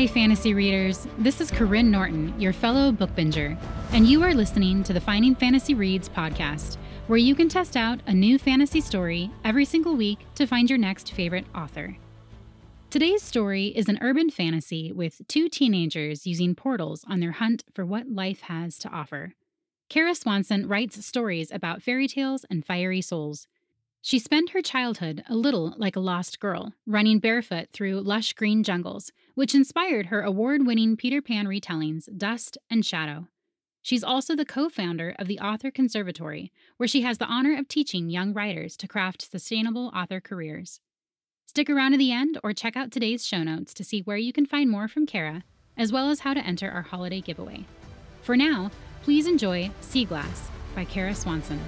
Hi, fantasy readers. This is Karyne Norton, your fellow book binger, and you are listening to the Finding Fantasy Reads podcast, where you can test out a new fantasy story every single week to find your next favorite author. Today's story is an urban fantasy with two teenagers using portals on their hunt for what life has to offer. Kara Swanson writes stories about fairy tales and fiery souls. She spent her childhood a little like a lost girl, running barefoot through lush green jungles, which inspired her award winning Peter Pan retellings, Dust and Shadow. She's also the co founder of the Author Conservatory, where she has the honor of teaching young writers to craft sustainable author careers. Stick around to the end or check out today's show notes to see where you can find more from Kara, as well as how to enter our holiday giveaway. For now, please enjoy Sea Glass by Kara Swanson.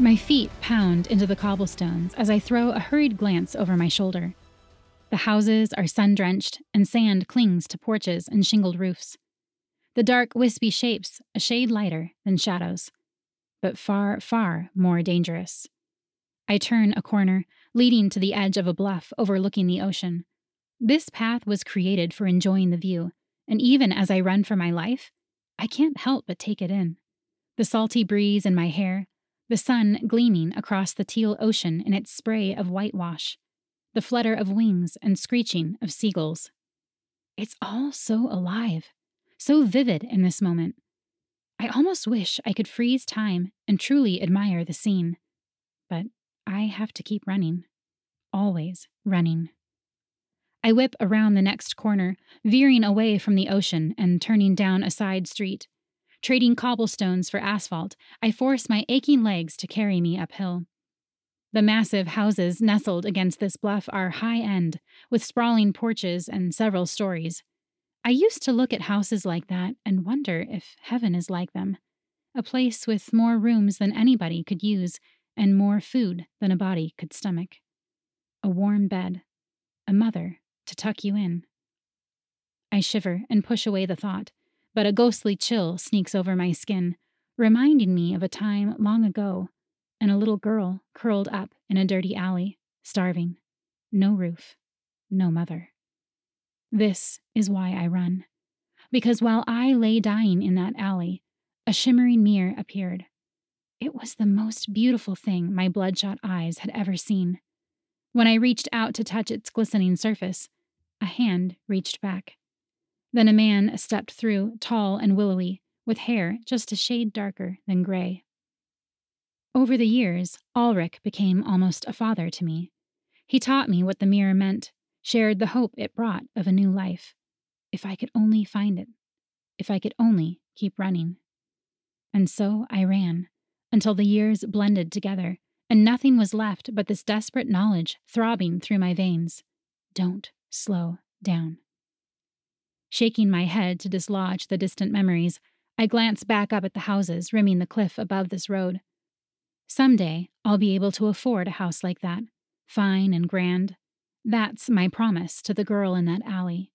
My feet pound into the cobblestones as I throw a hurried glance over my shoulder. The houses are sun drenched, and sand clings to porches and shingled roofs. The dark, wispy shapes a shade lighter than shadows, but far, far more dangerous. I turn a corner, leading to the edge of a bluff overlooking the ocean. This path was created for enjoying the view, and even as I run for my life, I can't help but take it in. The salty breeze in my hair, the sun gleaming across the teal ocean in its spray of whitewash, the flutter of wings and screeching of seagulls. It's all so alive, so vivid in this moment. I almost wish I could freeze time and truly admire the scene. But I have to keep running. Always running. I whip around the next corner, veering away from the ocean and turning down a side street. Trading cobblestones for asphalt, I force my aching legs to carry me uphill. The massive houses nestled against this bluff are high end, with sprawling porches and several stories. I used to look at houses like that and wonder if heaven is like them a place with more rooms than anybody could use and more food than a body could stomach. A warm bed, a mother to tuck you in. I shiver and push away the thought, but a ghostly chill sneaks over my skin, reminding me of a time long ago and a little girl curled up in a dirty alley, starving. No roof, no mother. This is why I run. Because while I lay dying in that alley, a shimmering mirror appeared. It was the most beautiful thing my bloodshot eyes had ever seen. When I reached out to touch its glistening surface, a hand reached back. Then a man stepped through, tall and willowy, with hair just a shade darker than gray. Over the years, Ulrich became almost a father to me. He taught me what the mirror meant, shared the hope it brought of a new life. If I could only find it. If I could only keep running. And so I ran, until the years blended together, and nothing was left but this desperate knowledge throbbing through my veins. Don't slow down. Shaking my head to dislodge the distant memories, I glance back up at the houses rimming the cliff above this road. Someday, I'll be able to afford a house like that, fine and grand. That's my promise to the girl in that alley.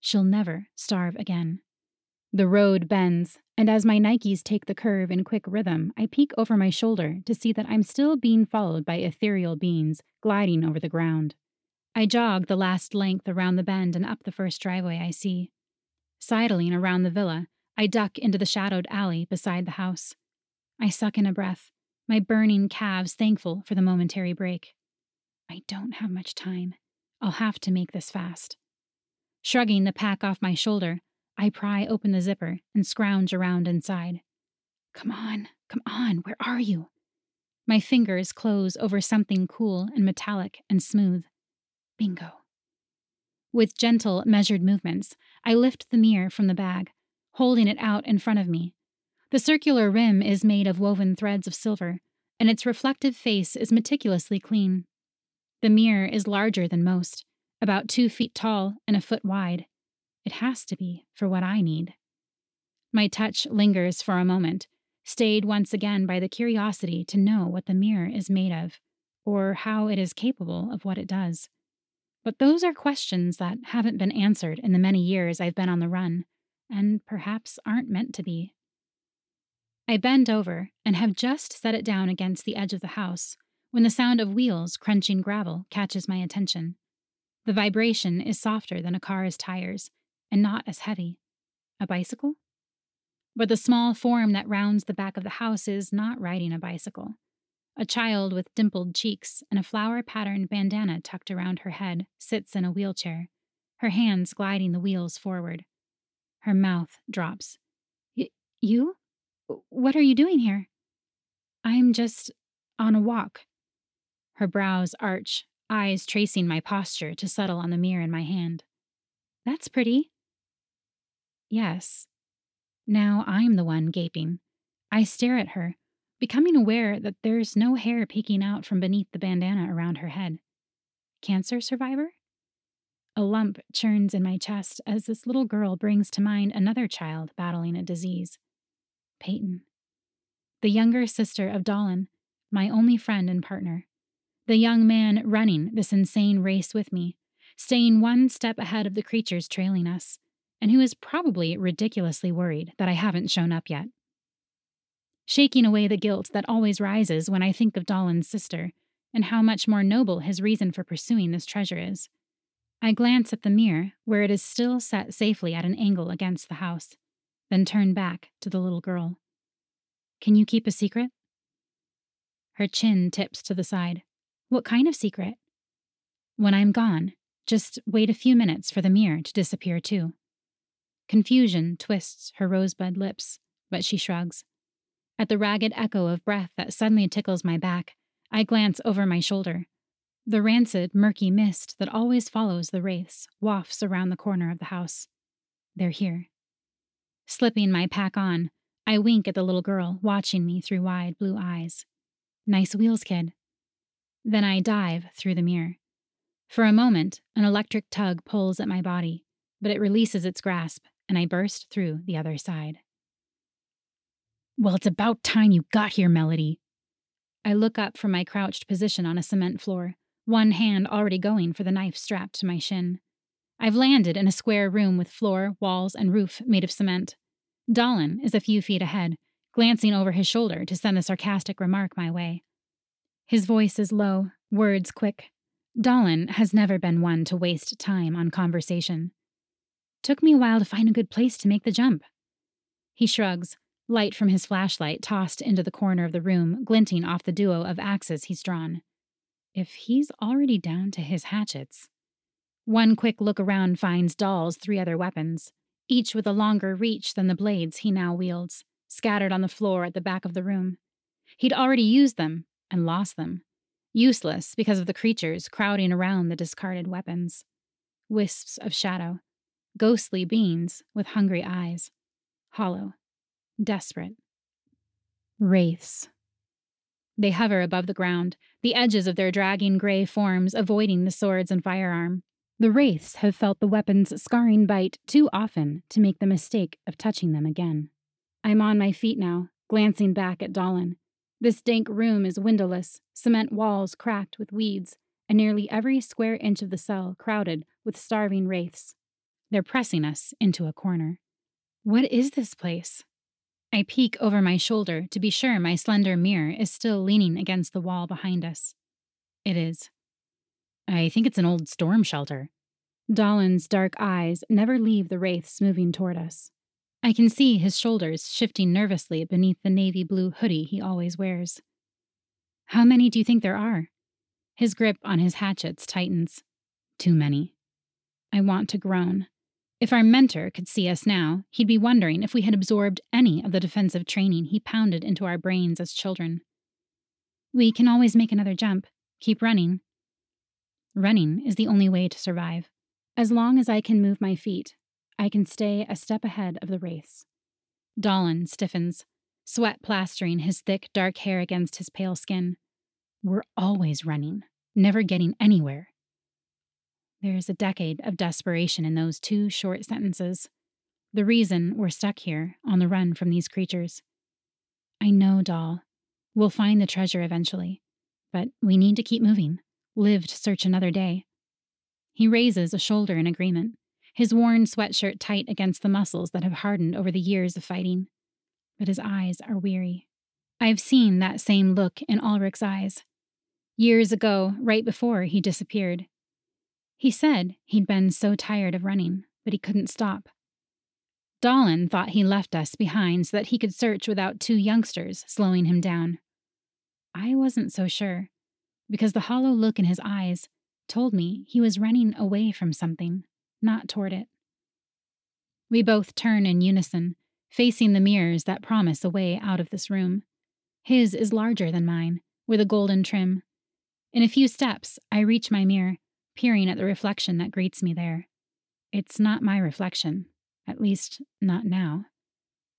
She'll never starve again. The road bends, and as my Nikes take the curve in quick rhythm, I peek over my shoulder to see that I'm still being followed by ethereal beings gliding over the ground. I jog the last length around the bend and up the first driveway I see. Sidling around the villa, I duck into the shadowed alley beside the house. I suck in a breath, my burning calves thankful for the momentary break. I don't have much time. I'll have to make this fast. Shrugging the pack off my shoulder, I pry open the zipper and scrounge around inside. Come on, come on, where are you? My fingers close over something cool and metallic and smooth. Bingo. With gentle, measured movements, I lift the mirror from the bag, holding it out in front of me. The circular rim is made of woven threads of silver, and its reflective face is meticulously clean. The mirror is larger than most, about two feet tall and a foot wide. It has to be for what I need. My touch lingers for a moment, stayed once again by the curiosity to know what the mirror is made of, or how it is capable of what it does. But those are questions that haven't been answered in the many years I've been on the run, and perhaps aren't meant to be. I bend over and have just set it down against the edge of the house when the sound of wheels crunching gravel catches my attention. The vibration is softer than a car's tires and not as heavy. A bicycle? But the small form that rounds the back of the house is not riding a bicycle. A child with dimpled cheeks and a flower patterned bandana tucked around her head sits in a wheelchair, her hands gliding the wheels forward. Her mouth drops. You? What are you doing here? I'm just on a walk. Her brows arch, eyes tracing my posture to settle on the mirror in my hand. That's pretty. Yes. Now I'm the one gaping. I stare at her, becoming aware that there's no hair peeking out from beneath the bandana around her head. Cancer survivor? A lump churns in my chest as this little girl brings to mind another child battling a disease. Peyton. The younger sister of Dolan, my only friend and partner. The young man running this insane race with me, staying one step ahead of the creatures trailing us, and who is probably ridiculously worried that I haven't shown up yet. Shaking away the guilt that always rises when I think of Dolan's sister and how much more noble his reason for pursuing this treasure is. I glance at the mirror, where it is still set safely at an angle against the house then turn back to the little girl. Can you keep a secret? Her chin tips to the side. What kind of secret? When I'm gone, just wait a few minutes for the mirror to disappear too. Confusion twists her rosebud lips, but she shrugs. At the ragged echo of breath that suddenly tickles my back, I glance over my shoulder. The rancid, murky mist that always follows the wraiths wafts around the corner of the house. They're here. Slipping my pack on, I wink at the little girl watching me through wide blue eyes. Nice wheels, kid. Then I dive through the mirror. For a moment, an electric tug pulls at my body, but it releases its grasp, and I burst through the other side. Well, it's about time you got here, Melody. I look up from my crouched position on a cement floor, one hand already going for the knife strapped to my shin. I've landed in a square room with floor, walls, and roof made of cement. Dolan is a few feet ahead, glancing over his shoulder to send a sarcastic remark my way. His voice is low, words quick. Dolan has never been one to waste time on conversation. Took me a while to find a good place to make the jump. He shrugs, light from his flashlight tossed into the corner of the room, glinting off the duo of axes he's drawn. If he's already down to his hatchets, one quick look around finds Dahl's three other weapons, each with a longer reach than the blades he now wields, scattered on the floor at the back of the room. He'd already used them and lost them, useless because of the creatures crowding around the discarded weapons. Wisps of shadow, ghostly beings with hungry eyes, hollow, desperate. Wraiths. They hover above the ground, the edges of their dragging gray forms avoiding the swords and firearm. The wraiths have felt the weapon's scarring bite too often to make the mistake of touching them again. I'm on my feet now, glancing back at Dolan. This dank room is windowless, cement walls cracked with weeds, and nearly every square inch of the cell crowded with starving wraiths. They're pressing us into a corner. What is this place? I peek over my shoulder to be sure my slender mirror is still leaning against the wall behind us. It is. I think it's an old storm shelter. Dolan's dark eyes never leave the wraiths moving toward us. I can see his shoulders shifting nervously beneath the navy blue hoodie he always wears. How many do you think there are? His grip on his hatchets tightens. Too many. I want to groan. If our mentor could see us now, he'd be wondering if we had absorbed any of the defensive training he pounded into our brains as children. We can always make another jump. Keep running. Running is the only way to survive. As long as I can move my feet, I can stay a step ahead of the race. Dolan stiffens, sweat plastering his thick, dark hair against his pale skin. We're always running, never getting anywhere. There's a decade of desperation in those two short sentences. The reason we're stuck here, on the run from these creatures. I know, Dahl. We'll find the treasure eventually, but we need to keep moving live to search another day. He raises a shoulder in agreement, his worn sweatshirt tight against the muscles that have hardened over the years of fighting. but his eyes are weary. I've seen that same look in Ulrich's eyes. Years ago, right before he disappeared. He said he'd been so tired of running, but he couldn't stop. Dallin thought he left us behind so that he could search without two youngsters slowing him down. I wasn't so sure, because the hollow look in his eyes told me he was running away from something, not toward it. We both turn in unison, facing the mirrors that promise a way out of this room. His is larger than mine, with a golden trim. In a few steps, I reach my mirror, peering at the reflection that greets me there. It's not my reflection, at least not now.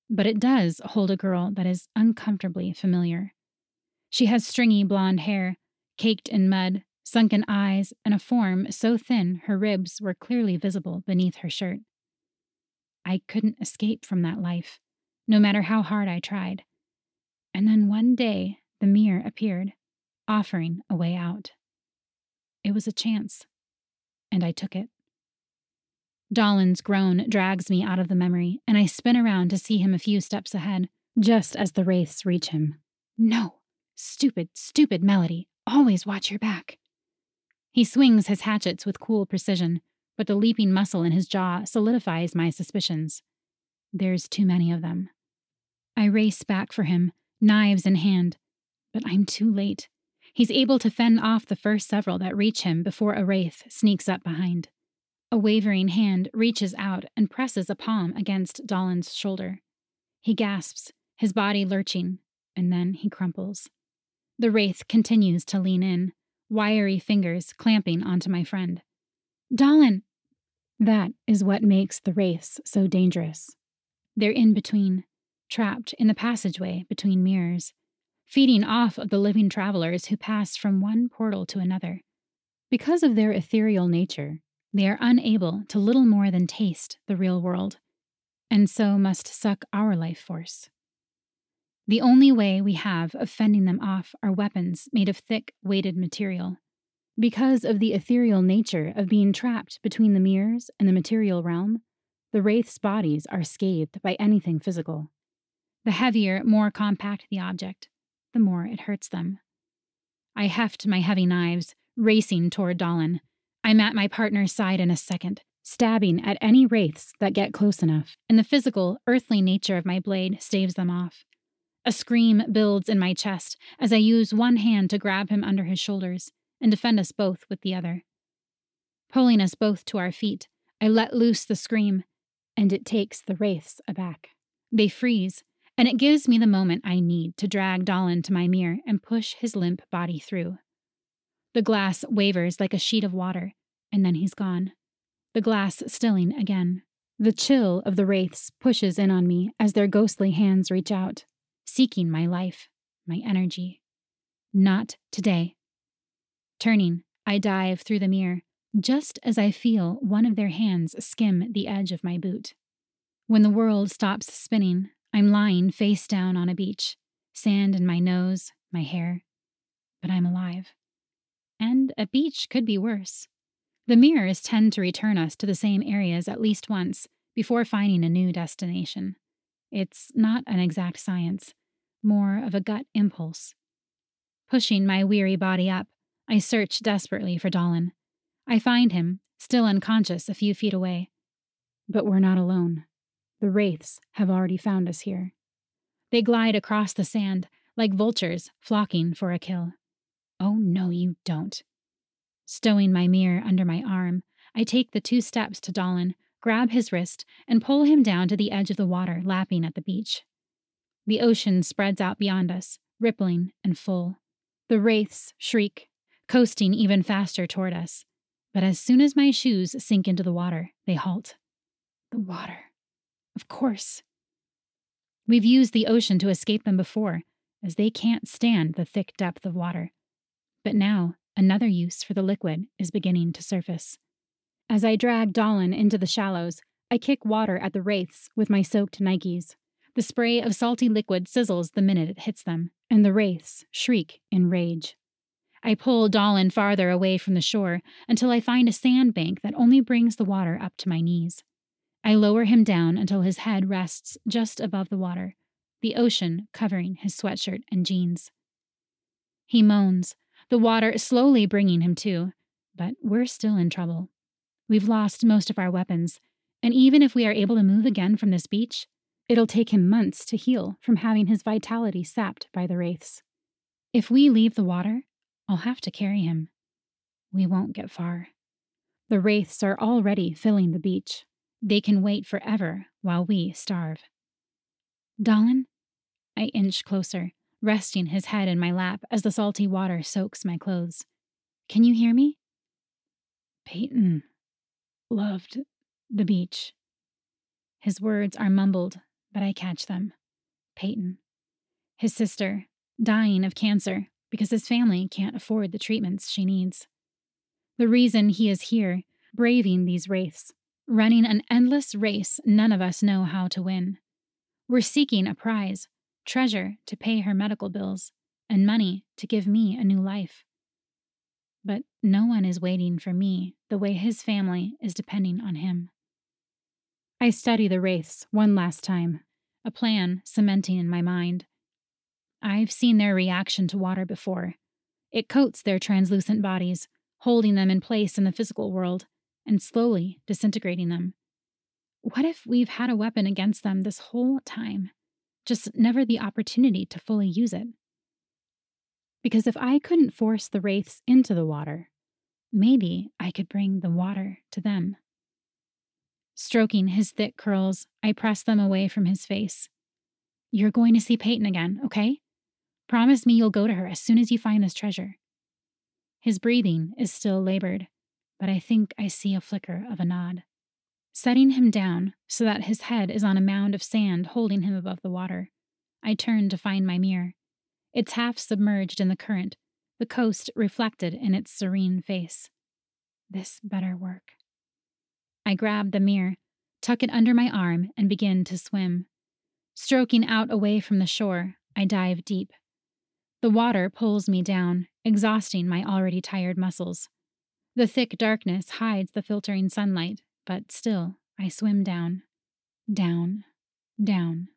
But it does hold a girl that is uncomfortably familiar. She has stringy blonde hair, caked in mud, sunken eyes, and a form so thin her ribs were clearly visible beneath her shirt. I couldn't escape from that life, no matter how hard I tried. And then one day, the mirror appeared, offering a way out. It was a chance, and I took it. Dallin's groan drags me out of the memory, and I spin around to see him a few steps ahead, just as the wraiths reach him. No! Stupid, stupid Melody. Always watch your back. He swings his hatchets with cool precision, but the leaping muscle in his jaw solidifies my suspicions. There's too many of them. I race back for him, knives in hand, but I'm too late. He's able to fend off the first several that reach him before a wraith sneaks up behind. A wavering hand reaches out and presses a palm against Dallin's shoulder. He gasps, his body lurching, and then he crumples. The wraith continues to lean in, wiry fingers clamping onto my friend. Dallin! That is what makes the wraiths so dangerous. They're in between, trapped in the passageway between mirrors, feeding off of the living travelers who pass from one portal to another. Because of their ethereal nature, they are unable to little more than taste the real world, and so must suck our life force. The only way we have of fending them off are weapons made of thick, weighted material. Because of the ethereal nature of being trapped between the mirrors and the material realm, the wraiths' bodies are scathed by anything physical. The heavier, more compact the object, the more it hurts them. I heft my heavy knives, racing toward Dallin. I'm at my partner's side in a second, stabbing at any wraiths that get close enough, and the physical, earthly nature of my blade staves them off. A scream builds in my chest as I use one hand to grab him under his shoulders and defend us both with the other. Pulling us both to our feet, I let loose the scream, and it takes the wraiths aback. They freeze, and it gives me the moment I need to drag Dallin to my mirror and push his limp body through. The glass wavers like a sheet of water, and then he's gone. The glass stilling again. The chill of the wraiths pushes in on me as their ghostly hands reach out seeking my life, my energy. Not today. Turning, I dive through the mirror, just as I feel one of their hands skim the edge of my boot. When the world stops spinning, I'm lying face down on a beach, sand in my nose, my hair. But I'm alive. And a beach could be worse. The mirrors tend to return us to the same areas at least once before finding a new destination. It's not an exact science, more of a gut impulse. Pushing my weary body up, I search desperately for Dallin. I find him, still unconscious, a few feet away. But we're not alone. The wraiths have already found us here. They glide across the sand like vultures flocking for a kill. Oh, no, you don't. Stowing my mirror under my arm, I take the two steps to Dallin, grab his wrist, and pull him down to the edge of the water lapping at the beach. The ocean spreads out beyond us, rippling and full. The wraiths shriek, coasting even faster toward us. But as soon as my shoes sink into the water, they halt. The water. Of course. We've used the ocean to escape them before, as they can't stand the thick depth of water. But now, another use for the liquid is beginning to surface. As I drag Dallin into the shallows, I kick water at the wraiths with my soaked Nikes. The spray of salty liquid sizzles the minute it hits them, and the wraiths shriek in rage. I pull Dallin farther away from the shore until I find a sandbank that only brings the water up to my knees. I lower him down until his head rests just above the water, the ocean covering his sweatshirt and jeans. He moans, the water slowly bringing him to, but we're still in trouble. We've lost most of our weapons, and even if we are able to move again from this beach, it'll take him months to heal from having his vitality sapped by the wraiths. If we leave the water, I'll have to carry him. We won't get far. The wraiths are already filling the beach. They can wait forever while we starve. Dallin? I inch closer, resting his head in my lap as the salty water soaks my clothes. Can you hear me? Peyton loved the beach. His words are mumbled, but I catch them. Peyton. His sister, dying of cancer because his family can't afford the treatments she needs. The reason he is here, braving these wraiths, running an endless race none of us know how to win. We're seeking a prize, treasure to pay her medical bills, and money to give me a new life. But no one is waiting for me the way his family is depending on him. I study the wraiths one last time, a plan cementing in my mind. I've seen their reaction to water before. It coats their translucent bodies, holding them in place in the physical world and slowly disintegrating them. What if we've had a weapon against them this whole time, just never the opportunity to fully use it? Because if I couldn't force the wraiths into the water, maybe I could bring the water to them. Stroking his thick curls, I press them away from his face. You're going to see Peyton again, okay? Promise me you'll go to her as soon as you find this treasure. His breathing is still labored, but I think I see a flicker of a nod setting him down so that his head is on a mound of sand holding him above the water. I turn to find my mirror. It's half submerged in the current, the coast reflected in its serene face. This better work. I grab the mirror, tuck it under my arm, and begin to swim. Stroking out away from the shore, I dive deep. The water pulls me down, exhausting my already tired muscles. The thick darkness hides the filtering sunlight, but still I swim down, down, down,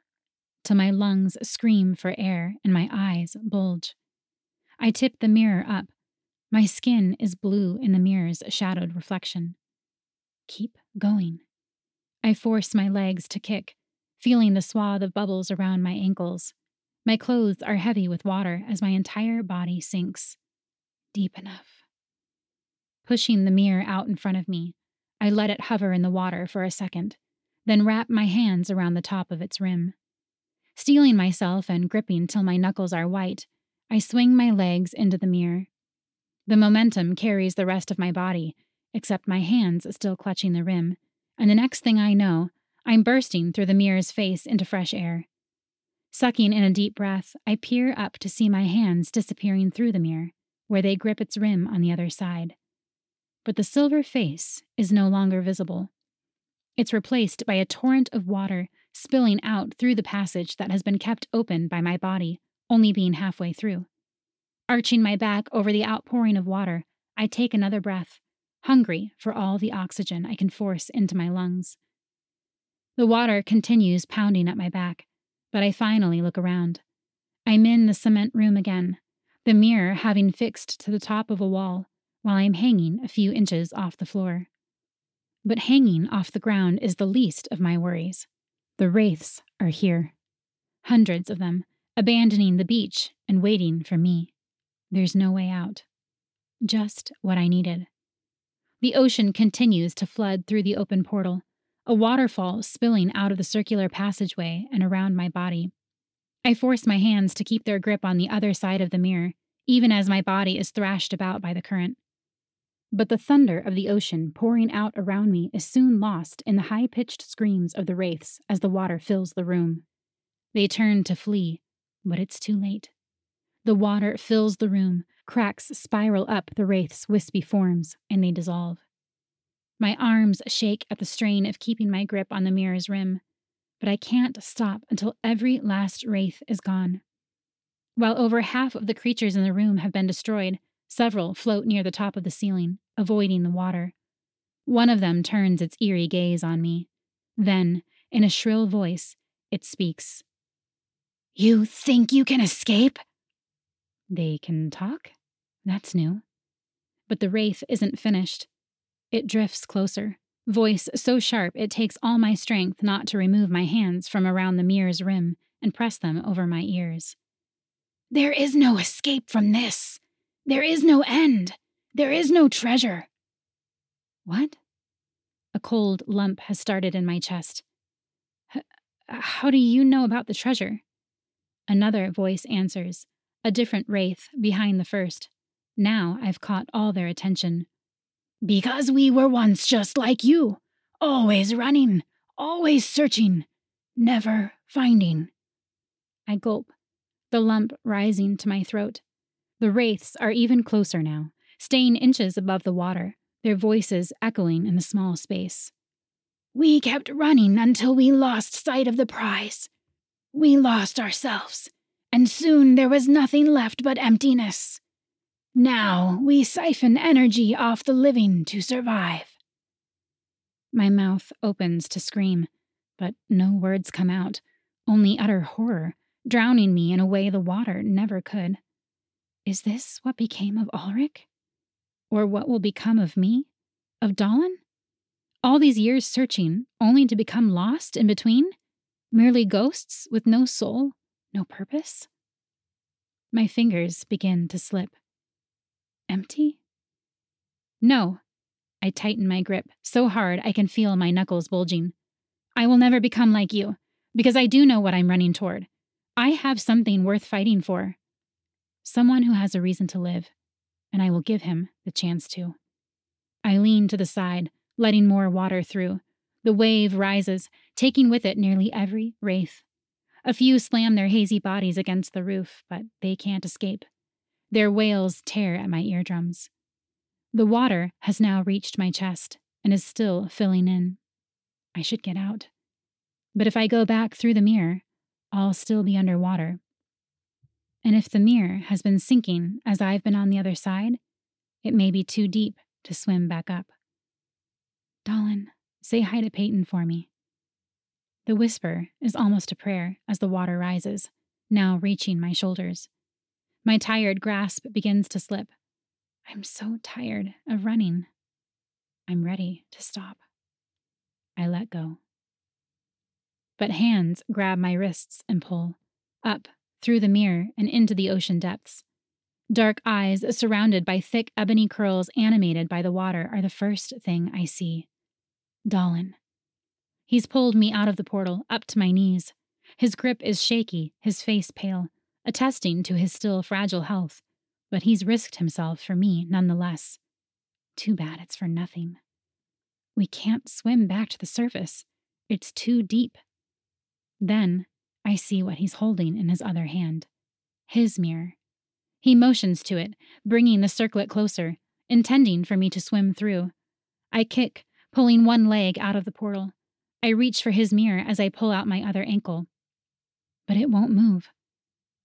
till my lungs scream for air and my eyes bulge. I tip the mirror up. My skin is blue in the mirror's shadowed reflection. Keep going. I force my legs to kick, feeling the swath of bubbles around my ankles. My clothes are heavy with water as my entire body sinks. Deep enough. Pushing the mirror out in front of me, I let it hover in the water for a second, then wrap my hands around the top of its rim. Steeling myself and gripping till my knuckles are white, I swing my legs into the mirror. The momentum carries the rest of my body, except my hands still clutching the rim, and the next thing I know, I'm bursting through the mirror's face into fresh air. Sucking in a deep breath, I peer up to see my hands disappearing through the mirror, where they grip its rim on the other side but the silver face is no longer visible. It's replaced by a torrent of water spilling out through the passage that has been kept open by my body, only being halfway through. Arching my back over the outpouring of water, I take another breath, hungry for all the oxygen I can force into my lungs. The water continues pounding at my back, but I finally look around. I'm in the cement room again, the mirror having fixed to the top of a wall, while I am hanging a few inches off the floor. But hanging off the ground is the least of my worries. The wraiths are here. Hundreds of them, abandoning the beach and waiting for me. There's no way out. Just what I needed. The ocean continues to flood through the open portal, a waterfall spilling out of the circular passageway and around my body. I force my hands to keep their grip on the other side of the mirror, even as my body is thrashed about by the current. But the thunder of the ocean pouring out around me is soon lost in the high pitched screams of the wraiths as the water fills the room. They turn to flee, but it's too late. The water fills the room, cracks spiral up the wraiths' wispy forms, and they dissolve. My arms shake at the strain of keeping my grip on the mirror's rim, but I can't stop until every last wraith is gone. While over half of the creatures in the room have been destroyed, Several float near the top of the ceiling, avoiding the water. One of them turns its eerie gaze on me. Then, in a shrill voice, it speaks. You think you can escape? They can talk? That's new. But the wraith isn't finished. It drifts closer, voice so sharp it takes all my strength not to remove my hands from around the mirror's rim and press them over my ears. There is no escape from this. There is no end. There is no treasure. What? A cold lump has started in my chest. H- how do you know about the treasure? Another voice answers, a different wraith behind the first. Now I've caught all their attention. Because we were once just like you, always running, always searching, never finding. I gulp, the lump rising to my throat. The wraiths are even closer now, staying inches above the water, their voices echoing in the small space. We kept running until we lost sight of the prize. We lost ourselves, and soon there was nothing left but emptiness. Now we siphon energy off the living to survive. My mouth opens to scream, but no words come out, only utter horror, drowning me in a way the water never could. Is this what became of Ulrich? Or what will become of me? Of Dahlen? All these years searching, only to become lost in between? Merely ghosts with no soul, no purpose? My fingers begin to slip. Empty? No. I tighten my grip so hard I can feel my knuckles bulging. I will never become like you, because I do know what I'm running toward. I have something worth fighting for. Someone who has a reason to live, and I will give him the chance to. I lean to the side, letting more water through. The wave rises, taking with it nearly every wraith. A few slam their hazy bodies against the roof, but they can't escape. Their wails tear at my eardrums. The water has now reached my chest and is still filling in. I should get out. But if I go back through the mirror, I'll still be underwater. And if the mirror has been sinking as I've been on the other side, it may be too deep to swim back up. Dahlen, say hi to Peyton for me. The whisper is almost a prayer as the water rises, now reaching my shoulders. My tired grasp begins to slip. I'm so tired of running. I'm ready to stop. I let go. But hands grab my wrists and pull, up, through the mirror, and into the ocean depths. Dark eyes surrounded by thick ebony curls animated by the water are the first thing I see. Dahlen. He's pulled me out of the portal, up to my knees. His grip is shaky, his face pale attesting to his still fragile health, but he's risked himself for me nonetheless. Too bad it's for nothing. We can't swim back to the surface. It's too deep. Then I see what he's holding in his other hand his mirror. He motions to it, bringing the circlet closer, intending for me to swim through. I kick, pulling one leg out of the portal. I reach for his mirror as I pull out my other ankle. But it won't move.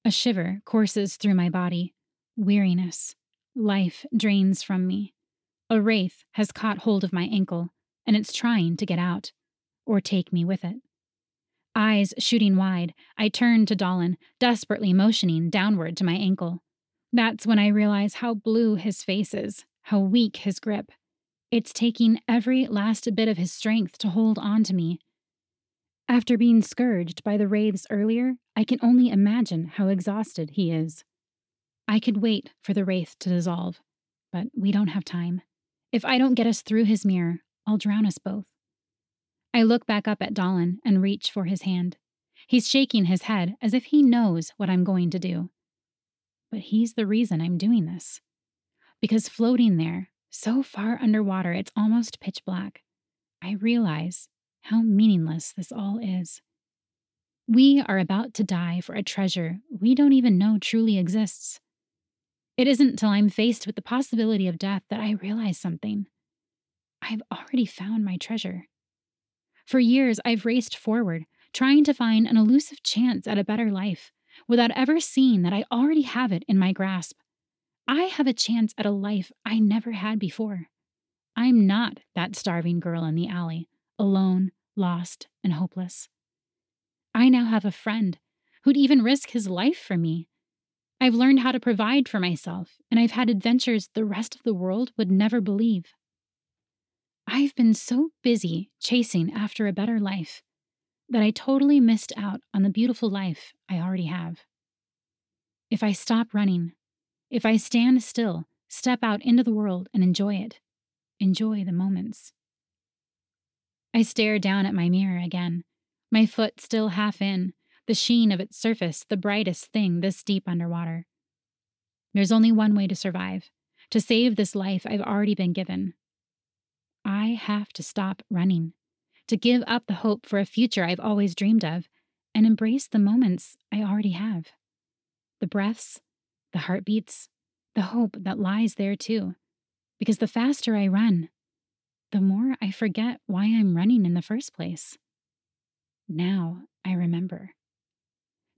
A shiver courses through my body. Weariness. Life drains from me. A wraith has caught hold of my ankle, and it's trying to get out, or take me with it. Eyes shooting wide, I turn to Dolan, desperately motioning downward to my ankle. That's when I realize how blue his face is, how weak his grip. It's taking every last bit of his strength to hold on to me, after being scourged by the wraiths earlier, I can only imagine how exhausted he is. I could wait for the wraith to dissolve, but we don't have time. If I don't get us through his mirror, I'll drown us both. I look back up at Dahlen and reach for his hand. He's shaking his head as if he knows what I'm going to do. But he's the reason I'm doing this. Because floating there, so far underwater it's almost pitch black, I realize how meaningless this all is. We are about to die for a treasure we don't even know truly exists. It isn't till I'm faced with the possibility of death that I realize something. I've already found my treasure. For years, I've raced forward, trying to find an elusive chance at a better life, without ever seeing that I already have it in my grasp. I have a chance at a life I never had before. I'm not that starving girl in the alley alone, lost, and hopeless. I now have a friend who'd even risk his life for me. I've learned how to provide for myself, and I've had adventures the rest of the world would never believe. I've been so busy chasing after a better life that I totally missed out on the beautiful life I already have. If I stop running, if I stand still, step out into the world and enjoy it, enjoy the moments. I stare down at my mirror again, my foot still half in, the sheen of its surface the brightest thing this deep underwater. There's only one way to survive to save this life I've already been given. I have to stop running, to give up the hope for a future I've always dreamed of, and embrace the moments I already have. The breaths, the heartbeats, the hope that lies there too. Because the faster I run, the more I forget why I'm running in the first place. Now I remember.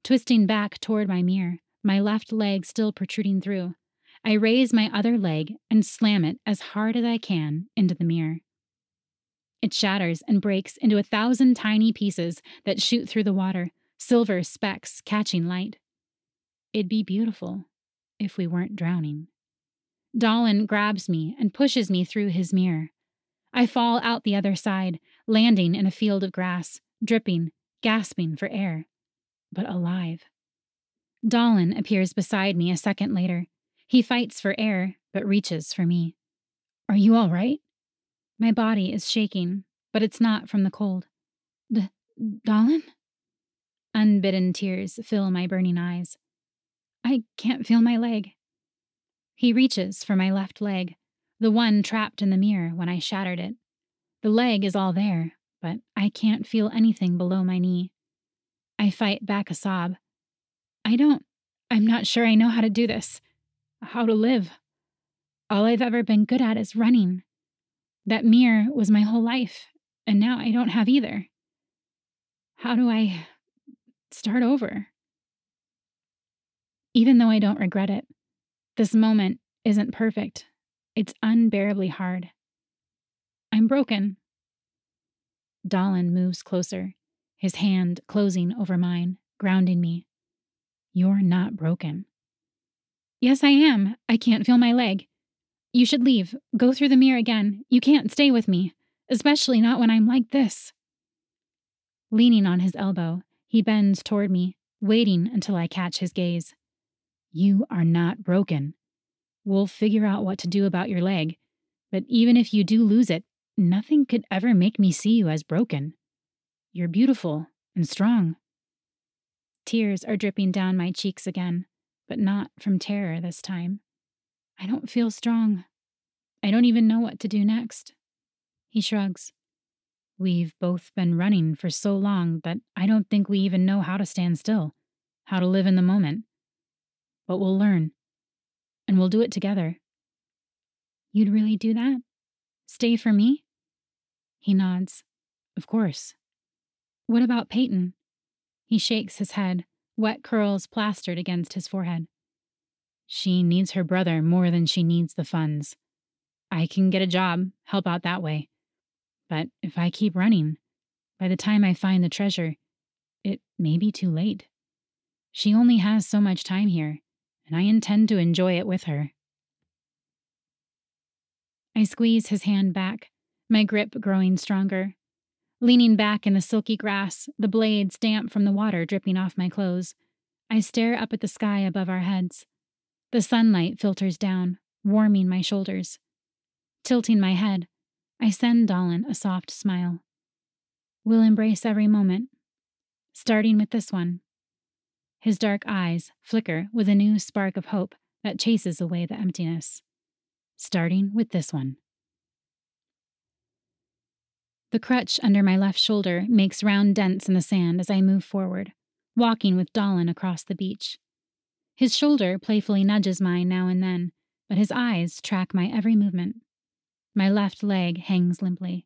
Twisting back toward my mirror, my left leg still protruding through, I raise my other leg and slam it as hard as I can into the mirror. It shatters and breaks into a thousand tiny pieces that shoot through the water, silver specks catching light. It'd be beautiful if we weren't drowning. Dolan grabs me and pushes me through his mirror. I fall out the other side, landing in a field of grass, dripping, gasping for air, but alive. Dolan appears beside me a second later. He fights for air, but reaches for me. Are you all right? My body is shaking, but it's not from the cold. D- Dolan? Unbidden tears fill my burning eyes. I can't feel my leg. He reaches for my left leg, the one trapped in the mirror when I shattered it. The leg is all there, but I can't feel anything below my knee. I fight back a sob. I don't, I'm not sure I know how to do this. How to live. All I've ever been good at is running. That mirror was my whole life, and now I don't have either. How do I start over? Even though I don't regret it, this moment isn't perfect. It's unbearably hard. I'm broken. Dolan moves closer, his hand closing over mine, grounding me. You're not broken. Yes, I am. I can't feel my leg. You should leave. Go through the mirror again. You can't stay with me, especially not when I'm like this. Leaning on his elbow, he bends toward me, waiting until I catch his gaze. You are not broken. We'll figure out what to do about your leg, but even if you do lose it, nothing could ever make me see you as broken. You're beautiful and strong. Tears are dripping down my cheeks again, but not from terror this time. I don't feel strong. I don't even know what to do next. He shrugs. We've both been running for so long that I don't think we even know how to stand still, how to live in the moment but we'll learn. And we'll do it together. You'd really do that? Stay for me? He nods. Of course. What about Peyton? He shakes his head, wet curls plastered against his forehead. She needs her brother more than she needs the funds. I can get a job, help out that way. But if I keep running, by the time I find the treasure, it may be too late. She only has so much time here, and I intend to enjoy it with her. I squeeze his hand back, my grip growing stronger. Leaning back in the silky grass, the blades damp from the water dripping off my clothes, I stare up at the sky above our heads. The sunlight filters down, warming my shoulders. Tilting my head, I send Dolan a soft smile. We'll embrace every moment, starting with this one. His dark eyes flicker with a new spark of hope that chases away the emptiness. Starting with this one. The crutch under my left shoulder makes round dents in the sand as I move forward, walking with Dolan across the beach. His shoulder playfully nudges mine now and then, but his eyes track my every movement. My left leg hangs limply.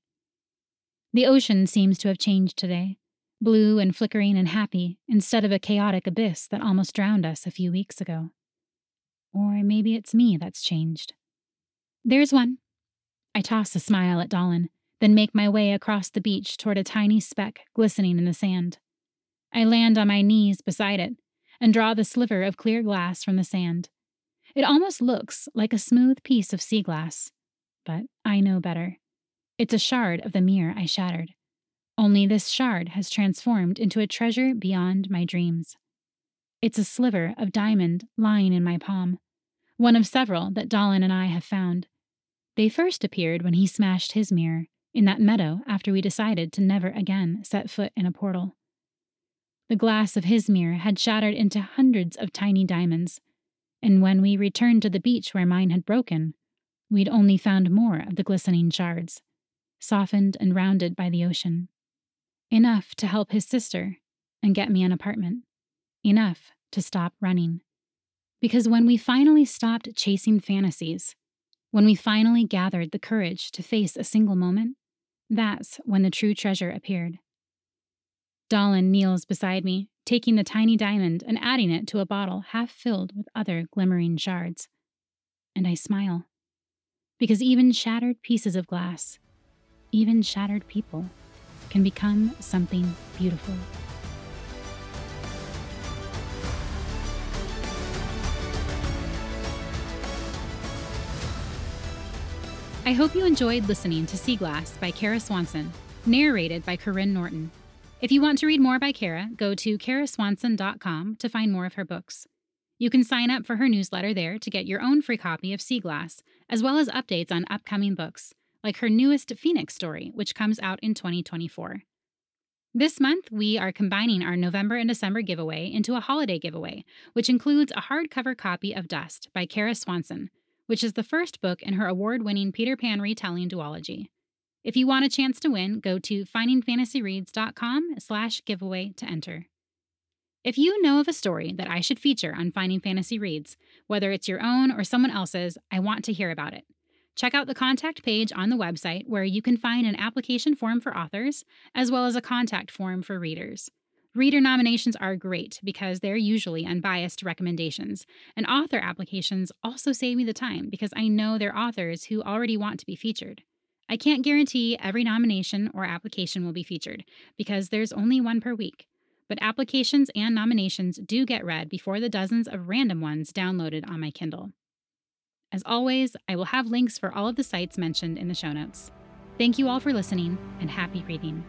The ocean seems to have changed today, blue and flickering and happy, instead of a chaotic abyss that almost drowned us a few weeks ago. Or maybe it's me that's changed. There's one. I toss a smile at Dolan, then make my way across the beach toward a tiny speck glistening in the sand. I land on my knees beside it and draw the sliver of clear glass from the sand. It almost looks like a smooth piece of sea glass, but I know better. It's a shard of the mirror I shattered. Only this shard has transformed into a treasure beyond my dreams. It's a sliver of diamond lying in my palm, one of several that Dallin and I have found. They first appeared when he smashed his mirror in that meadow after we decided to never again set foot in a portal. The glass of his mirror had shattered into hundreds of tiny diamonds, and when we returned to the beach where mine had broken, we'd only found more of the glistening shards, softened and rounded by the ocean. Enough to help his sister and get me an apartment. Enough to stop running. Because when we finally stopped chasing fantasies, when we finally gathered the courage to face a single moment, that's when the true treasure appeared. Dallin kneels beside me, taking the tiny diamond and adding it to a bottle half filled with other glimmering shards. And I smile. Because even shattered pieces of glass, even shattered people, can become something beautiful. I hope you enjoyed listening to Sea Glass by Kara Swanson, narrated by Karyne Norton. If you want to read more by Kara, go to karaswanson.com to find more of her books. You can sign up for her newsletter there to get your own free copy of Sea Glass, as well as updates on upcoming books, like her newest Phoenix story, which comes out in 2024. This month, we are combining our November and December giveaway into a holiday giveaway, which includes a hardcover copy of Dust by Kara Swanson, which is the first book in her award winning Peter Pan retelling duology. If you want a chance to win, go to findingfantasyreads.com slash giveaway to enter. If you know of a story that I should feature on Finding Fantasy Reads, whether it's your own or someone else's, I want to hear about it. Check out the contact page on the website where you can find an application form for authors, as well as a contact form for readers. Reader nominations are great because they're usually unbiased recommendations, and author applications also save me the time because I know they're authors who already want to be featured. I can't guarantee every nomination or application will be featured because there's only one per week, but applications and nominations do get read before the dozens of random ones downloaded on my Kindle. As always, I will have links for all of the sites mentioned in the show notes. Thank you all for listening and happy reading.